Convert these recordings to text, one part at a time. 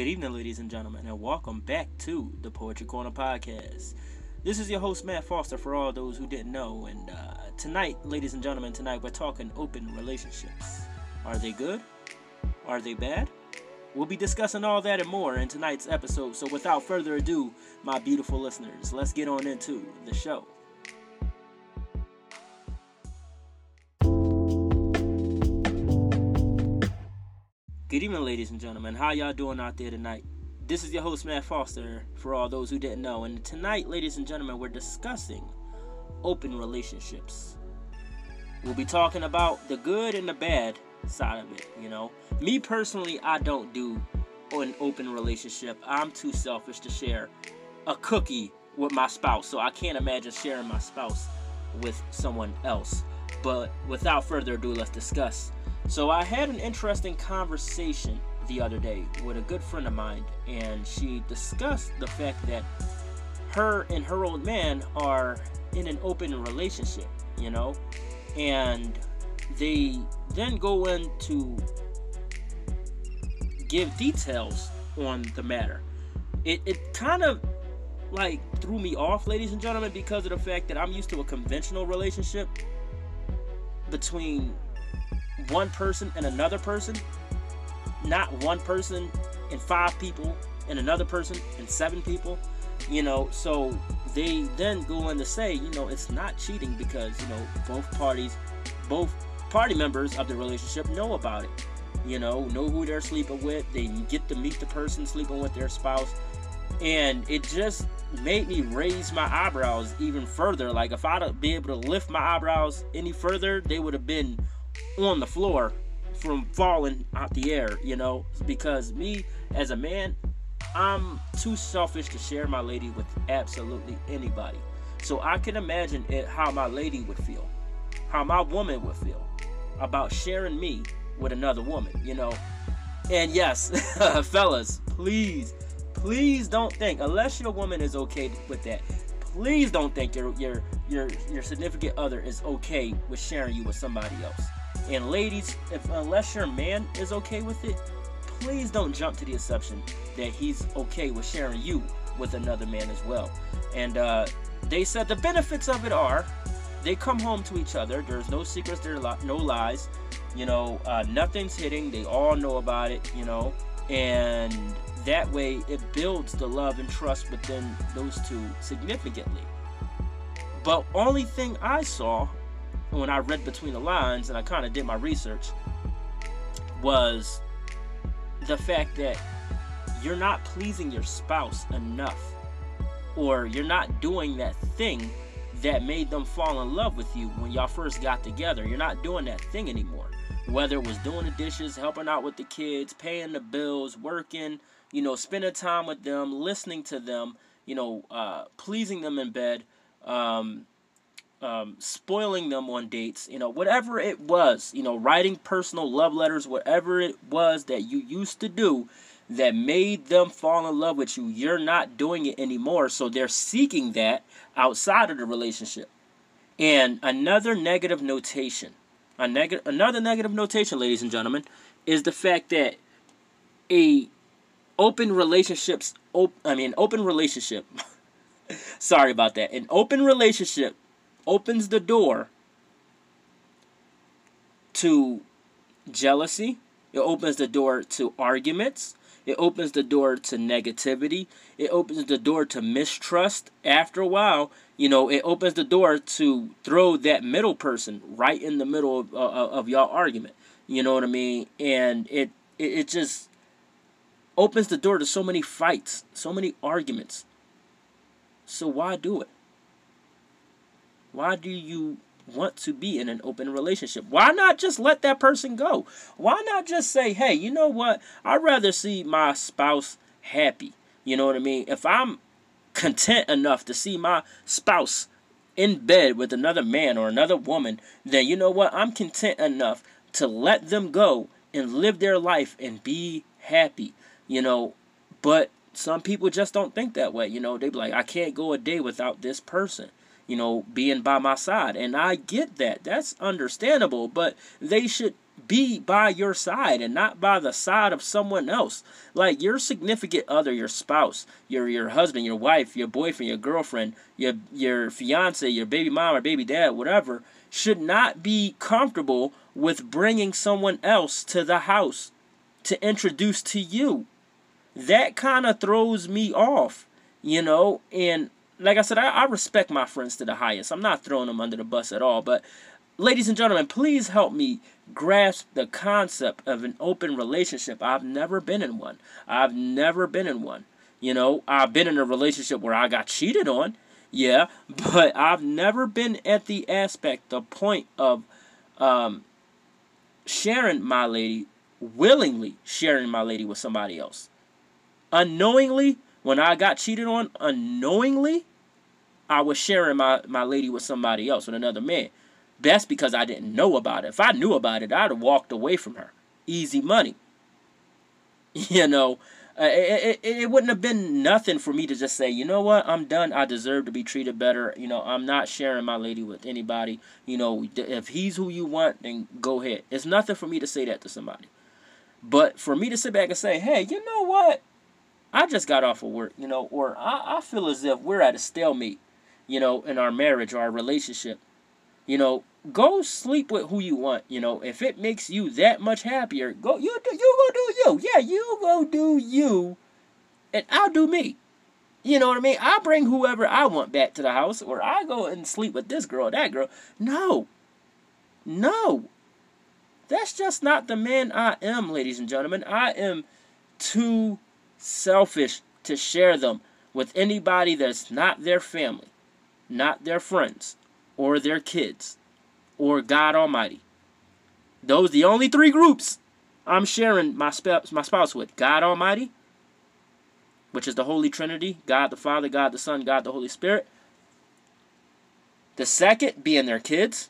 Good evening, ladies and gentlemen, and welcome back to the Poetry Corner Podcast. This is your host, Matt Foster, for all those who didn't know. And uh, tonight, ladies and gentlemen, tonight we're talking open relationships. Are they good? Are they bad? We'll be discussing all that and more in tonight's episode. So, without further ado, my beautiful listeners, let's get on into the show. Good evening, ladies and gentlemen. How y'all doing out there tonight? This is your host, Matt Foster, for all those who didn't know. And tonight, ladies and gentlemen, we're discussing open relationships. We'll be talking about the good and the bad side of it, you know. Me personally, I don't do an open relationship. I'm too selfish to share a cookie with my spouse, so I can't imagine sharing my spouse with someone else. But without further ado, let's discuss so I had an interesting conversation the other day with a good friend of mine, and she discussed the fact that her and her old man are in an open relationship, you know, and they then go into give details on the matter. It, it kind of like threw me off, ladies and gentlemen, because of the fact that I'm used to a conventional relationship between one person and another person, not one person and five people and another person and seven people, you know. So they then go on to say, you know, it's not cheating because, you know, both parties, both party members of the relationship know about it. You know, know who they're sleeping with. They get to meet the person sleeping with their spouse. And it just made me raise my eyebrows even further. Like if I'd be able to lift my eyebrows any further, they would have been on the floor from falling out the air, you know, because me as a man, I'm too selfish to share my lady with absolutely anybody. So I can imagine it how my lady would feel, how my woman would feel about sharing me with another woman, you know. And yes, fellas, please, please don't think unless your woman is okay with that. Please don't think your your your your significant other is okay with sharing you with somebody else. And ladies, if unless your man is okay with it, please don't jump to the assumption that he's okay with sharing you with another man as well. And uh, they said the benefits of it are they come home to each other. There's no secrets, there's no lies. You know, uh, nothing's hitting. They all know about it. You know, and that way it builds the love and trust within those two significantly. But only thing I saw when I read between the lines and I kind of did my research was the fact that you're not pleasing your spouse enough or you're not doing that thing that made them fall in love with you when y'all first got together. You're not doing that thing anymore. Whether it was doing the dishes, helping out with the kids, paying the bills, working, you know, spending time with them, listening to them, you know, uh, pleasing them in bed, um, um, spoiling them on dates, you know, whatever it was, you know, writing personal love letters, whatever it was that you used to do that made them fall in love with you, you're not doing it anymore. So they're seeking that outside of the relationship. And another negative notation, a neg- another negative notation, ladies and gentlemen, is the fact that a open relationships, op- I mean, open relationship. sorry about that. An open relationship opens the door to jealousy. It opens the door to arguments. It opens the door to negativity. It opens the door to mistrust. After a while, you know, it opens the door to throw that middle person right in the middle of, uh, of y'all argument. You know what I mean? And it, it it just opens the door to so many fights, so many arguments. So why do it? Why do you want to be in an open relationship? Why not just let that person go? Why not just say, hey, you know what? I'd rather see my spouse happy. You know what I mean? If I'm content enough to see my spouse in bed with another man or another woman, then you know what? I'm content enough to let them go and live their life and be happy. You know, but some people just don't think that way. You know, they be like, I can't go a day without this person you know, being by my side. And I get that. That's understandable, but they should be by your side and not by the side of someone else. Like your significant other, your spouse, your your husband, your wife, your boyfriend, your girlfriend, your your fiance, your baby mom or baby dad, whatever, should not be comfortable with bringing someone else to the house to introduce to you. That kind of throws me off, you know, and like I said, I, I respect my friends to the highest. I'm not throwing them under the bus at all, but ladies and gentlemen, please help me grasp the concept of an open relationship. I've never been in one. I've never been in one. You know, I've been in a relationship where I got cheated on. Yeah, but I've never been at the aspect, the point of um, sharing my lady, willingly sharing my lady with somebody else. Unknowingly, when I got cheated on, unknowingly, I was sharing my, my lady with somebody else, with another man. That's because I didn't know about it. If I knew about it, I'd have walked away from her. Easy money. You know, uh, it, it, it wouldn't have been nothing for me to just say, you know what, I'm done. I deserve to be treated better. You know, I'm not sharing my lady with anybody. You know, if he's who you want, then go ahead. It's nothing for me to say that to somebody. But for me to sit back and say, hey, you know what? I just got off of work, you know, or I, I feel as if we're at a stalemate, you know, in our marriage or our relationship. You know, go sleep with who you want. You know, if it makes you that much happier, go you do you go do you. Yeah, you go do you, and I'll do me. You know what I mean? I bring whoever I want back to the house, or I go and sleep with this girl, that girl. No, no, that's just not the man I am, ladies and gentlemen. I am too selfish to share them with anybody that's not their family, not their friends, or their kids or God Almighty. Those the only three groups I'm sharing my spouse, my spouse with. God Almighty, which is the Holy Trinity, God the Father, God the Son, God the Holy Spirit. The second being their kids.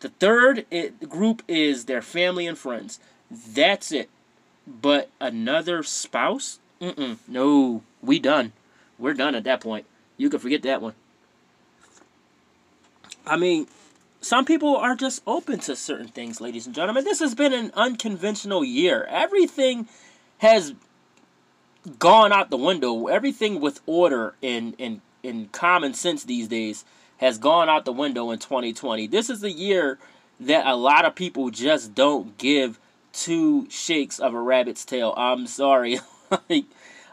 The third it, group is their family and friends. That's it. But another spouse? Mm-mm. No, we done. We're done at that point. You can forget that one. I mean, some people are just open to certain things, ladies and gentlemen. This has been an unconventional year. Everything has gone out the window. Everything with order and, and, and common sense these days has gone out the window in 2020. This is a year that a lot of people just don't give two shakes of a rabbit's tail. I'm sorry. like,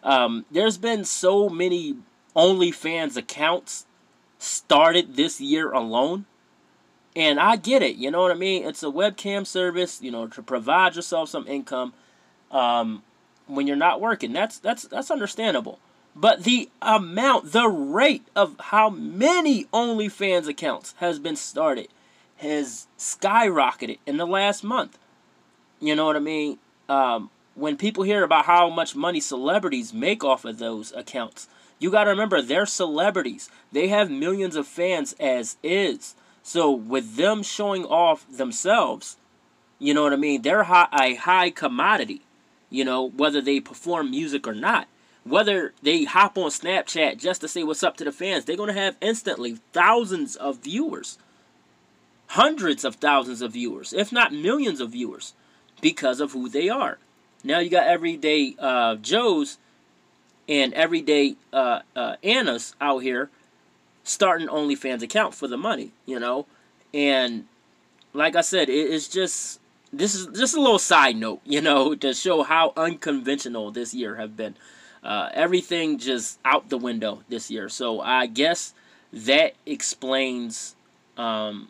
um, there's been so many OnlyFans accounts started this year alone and I get it, you know what I mean? It's a webcam service, you know, to provide yourself some income um, when you're not working. That's that's that's understandable. But the amount, the rate of how many OnlyFans accounts has been started has skyrocketed in the last month. You know what I mean? Um, when people hear about how much money celebrities make off of those accounts, you got to remember they're celebrities. They have millions of fans as is. So with them showing off themselves, you know what I mean? They're high, a high commodity. You know whether they perform music or not, whether they hop on Snapchat just to say what's up to the fans, they're gonna have instantly thousands of viewers, hundreds of thousands of viewers, if not millions of viewers, because of who they are. Now you got everyday uh, Joes and everyday uh, uh, Annas out here starting an OnlyFans account for the money, you know? And like I said, it, it's just this is just a little side note, you know, to show how unconventional this year have been. Uh, everything just out the window this year. So I guess that explains um,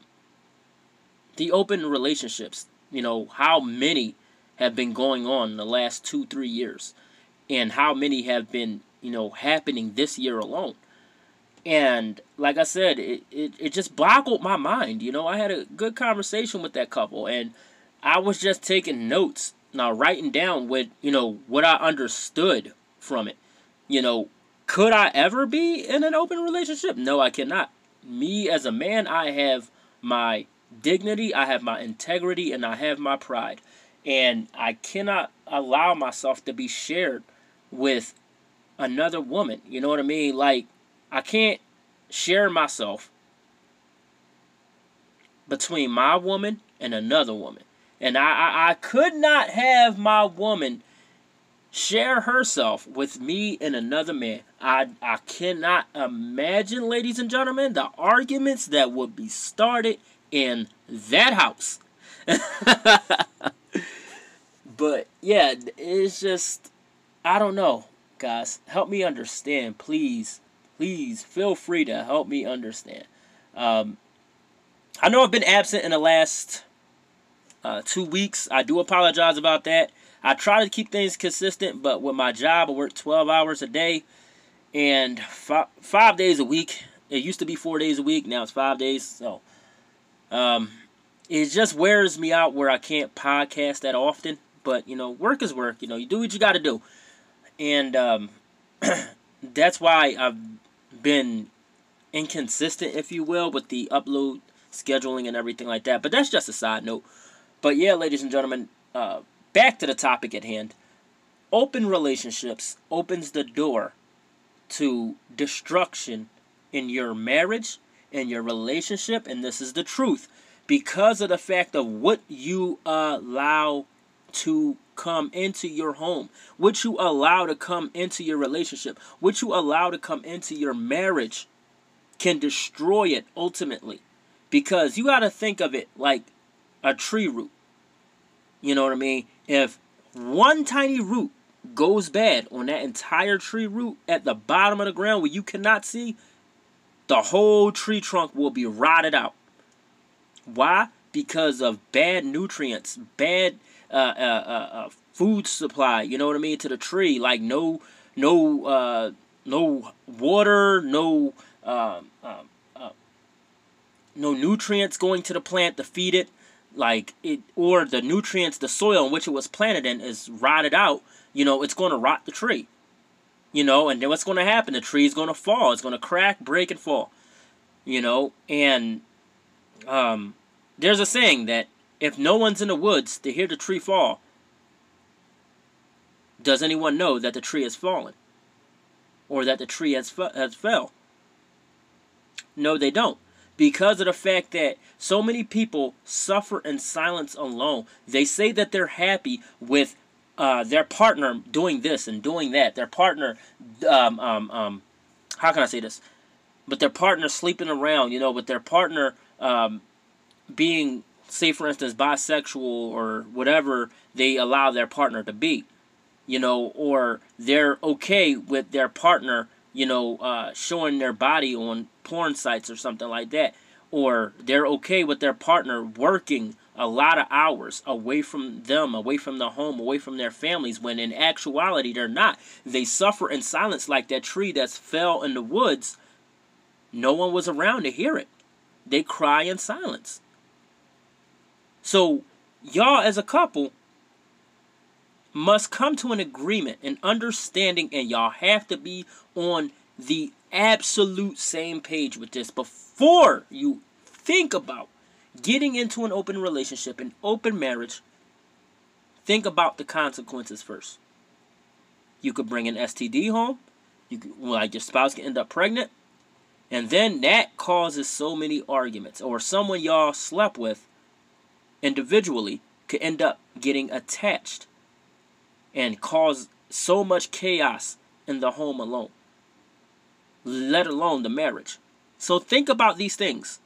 the open relationships. You know how many have been going on in the last two, three years, and how many have been you know happening this year alone. And like I said, it, it, it just boggled my mind. You know, I had a good conversation with that couple and I was just taking notes, now writing down what, you know, what I understood from it. You know, could I ever be in an open relationship? No, I cannot. Me as a man, I have my dignity, I have my integrity, and I have my pride. And I cannot allow myself to be shared with another woman. You know what I mean? Like, I can't share myself between my woman and another woman. And I, I, I could not have my woman share herself with me and another man. I, I cannot imagine, ladies and gentlemen, the arguments that would be started in that house. but yeah, it's just, I don't know, guys. Help me understand, please. Please feel free to help me understand. Um, I know I've been absent in the last uh, two weeks. I do apologize about that. I try to keep things consistent, but with my job, I work 12 hours a day and five, five days a week. It used to be four days a week. Now it's five days. So um, it just wears me out where I can't podcast that often. But, you know, work is work. You know, you do what you got to do. And um, that's why I've been inconsistent, if you will, with the upload scheduling and everything like that. But that's just a side note. But yeah, ladies and gentlemen, uh, back to the topic at hand. Open relationships opens the door to destruction in your marriage, in your relationship, and this is the truth. Because of the fact of what you allow to come into your home, what you allow to come into your relationship, what you allow to come into your marriage can destroy it ultimately. Because you got to think of it like a tree root. You know what I mean? If one tiny root goes bad on that entire tree root at the bottom of the ground where you cannot see, the whole tree trunk will be rotted out. Why? Because of bad nutrients, bad uh, uh, uh, uh food supply. You know what I mean to the tree, like no, no, uh, no water, no uh, no nutrients going to the plant to feed it like it or the nutrients the soil in which it was planted in is rotted out you know it's going to rot the tree you know and then what's going to happen the tree is going to fall it's going to crack break and fall you know and um there's a saying that if no one's in the woods to hear the tree fall does anyone know that the tree has fallen or that the tree has, has fell no, they don't. Because of the fact that so many people suffer in silence alone. They say that they're happy with uh, their partner doing this and doing that. Their partner, um, um, um, how can I say this? But their partner sleeping around, you know, with their partner um, being, say, for instance, bisexual or whatever they allow their partner to be, you know, or they're okay with their partner you know, uh, showing their body on porn sites or something like that. Or they're okay with their partner working a lot of hours away from them, away from the home, away from their families, when in actuality they're not. They suffer in silence like that tree that's fell in the woods. No one was around to hear it. They cry in silence. So, y'all as a couple must come to an agreement, an understanding, and y'all have to be on the absolute same page with this before you think about getting into an open relationship, an open marriage. Think about the consequences first. You could bring an STD home. You could, like your spouse can end up pregnant, and then that causes so many arguments. Or someone y'all slept with individually could end up getting attached and cause so much chaos in the home alone, let alone the marriage. So think about these things.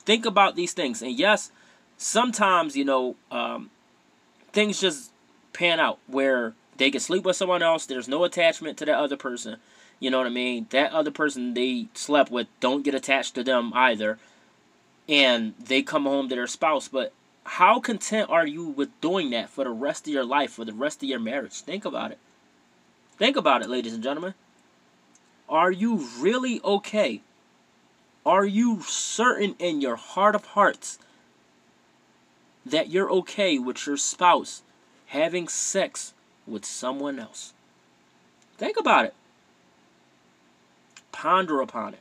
Think about these things. And yes, sometimes, you know, um, things just pan out where they can sleep with someone else. There's no attachment to that other person. You know what I mean? That other person they slept with don't get attached to them either. And they come home to their spouse. But how content are you with doing that for the rest of your life, for the rest of your marriage? Think about it. Think about it, ladies and gentlemen. Are you really okay? Are you certain in your heart of hearts that you're okay with your spouse having sex with someone else? Think about it. Ponder upon it.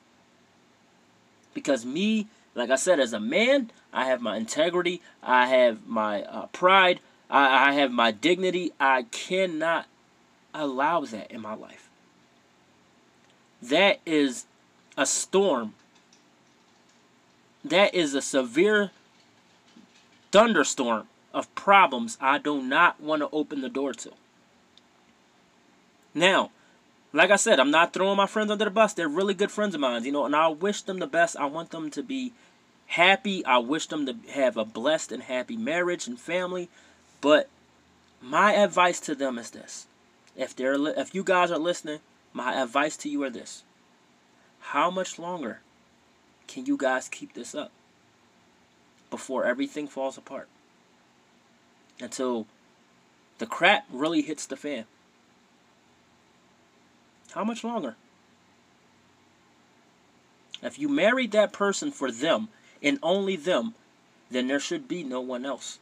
Because me, like I said, as a man, I have my integrity. I have my uh, pride. I, I have my dignity. I cannot allow that in my life. That is a storm. That is a severe thunderstorm of problems I do not want to open the door to. Now, like I said, I'm not throwing my friends under the bus. They're really good friends of mine, you know, and I wish them the best. I want them to be happy. I wish them to have a blessed and happy marriage and family. But my advice to them is this. If they're if you guys are listening, my advice to you are this. How much longer can you guys keep this up before everything falls apart? Until the crap really hits the fan. How much longer? If you married that person for them and only them, then there should be no one else.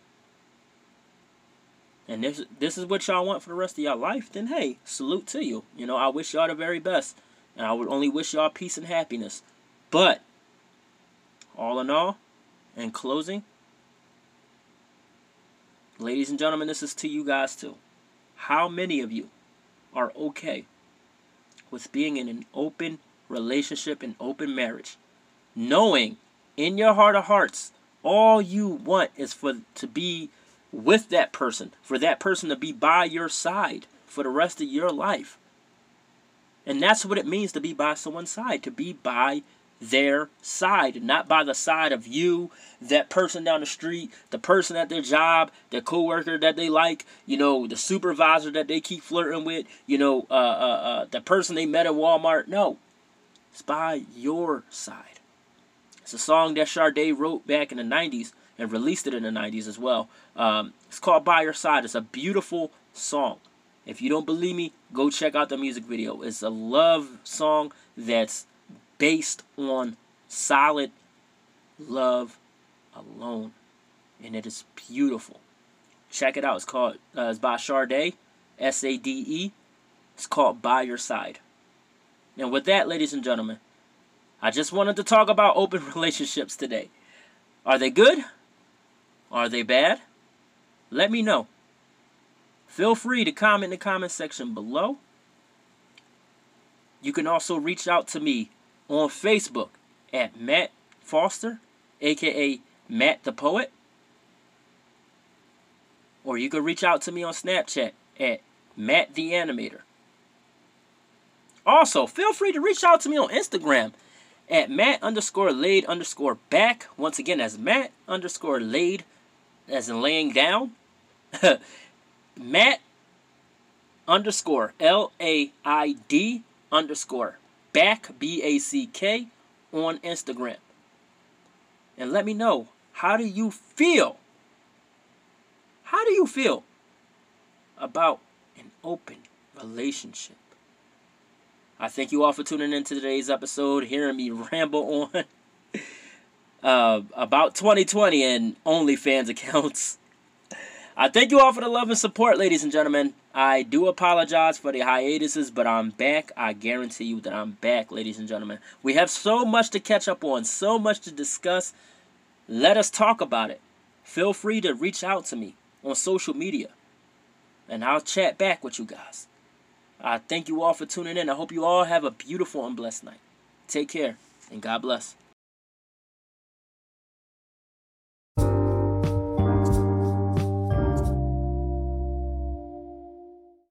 And this this is what y'all want for the rest of y'all life, then hey, salute to you. You know, I wish y'all the very best. And I would only wish y'all peace and happiness. But all in all, in closing, ladies and gentlemen, this is to you guys too. How many of you are okay with being in an open relationship and open marriage, knowing in your heart of hearts all you want is for to be with that person, for that person to be by your side for the rest of your life. And that's what it means to be by someone's side, to be by their side, not by the side of you, that person down the street, the person at their job, the coworker that they like, you know, the supervisor that they keep flirting with, you know, uh, uh, uh, the person they met at Walmart. No, it's by your side. It's a song that Sade wrote back in the 90s and released it in the 90s as well. Um, it's called By Your Side. It's a beautiful song. If you don't believe me, go check out the music video. It's a love song that's based on solid love alone. And it is beautiful. Check it out. It's called, uh, it's by Sade, S A D E. It's called By Your Side. And with that, ladies and gentlemen, I just wanted to talk about open relationships today. Are they good? Are they bad? Let me know. Feel free to comment in the comment section below. You can also reach out to me on Facebook at Matt Foster, aka Matt the Poet. Or you can reach out to me on Snapchat at Matt the Animator. Also, feel free to reach out to me on Instagram at Matt underscore laid underscore back. Once again, as Matt underscore laid, as in laying down. Matt underscore L A I D underscore back, B A C K, on Instagram. And let me know how do you feel? How do you feel about an open relationship? I thank you all for tuning in to today's episode, hearing me ramble on uh, about 2020 and OnlyFans accounts. I thank you all for the love and support, ladies and gentlemen. I do apologize for the hiatuses, but I'm back. I guarantee you that I'm back, ladies and gentlemen. We have so much to catch up on, so much to discuss. Let us talk about it. Feel free to reach out to me on social media, and I'll chat back with you guys. I thank you all for tuning in. I hope you all have a beautiful and blessed night. Take care, and God bless.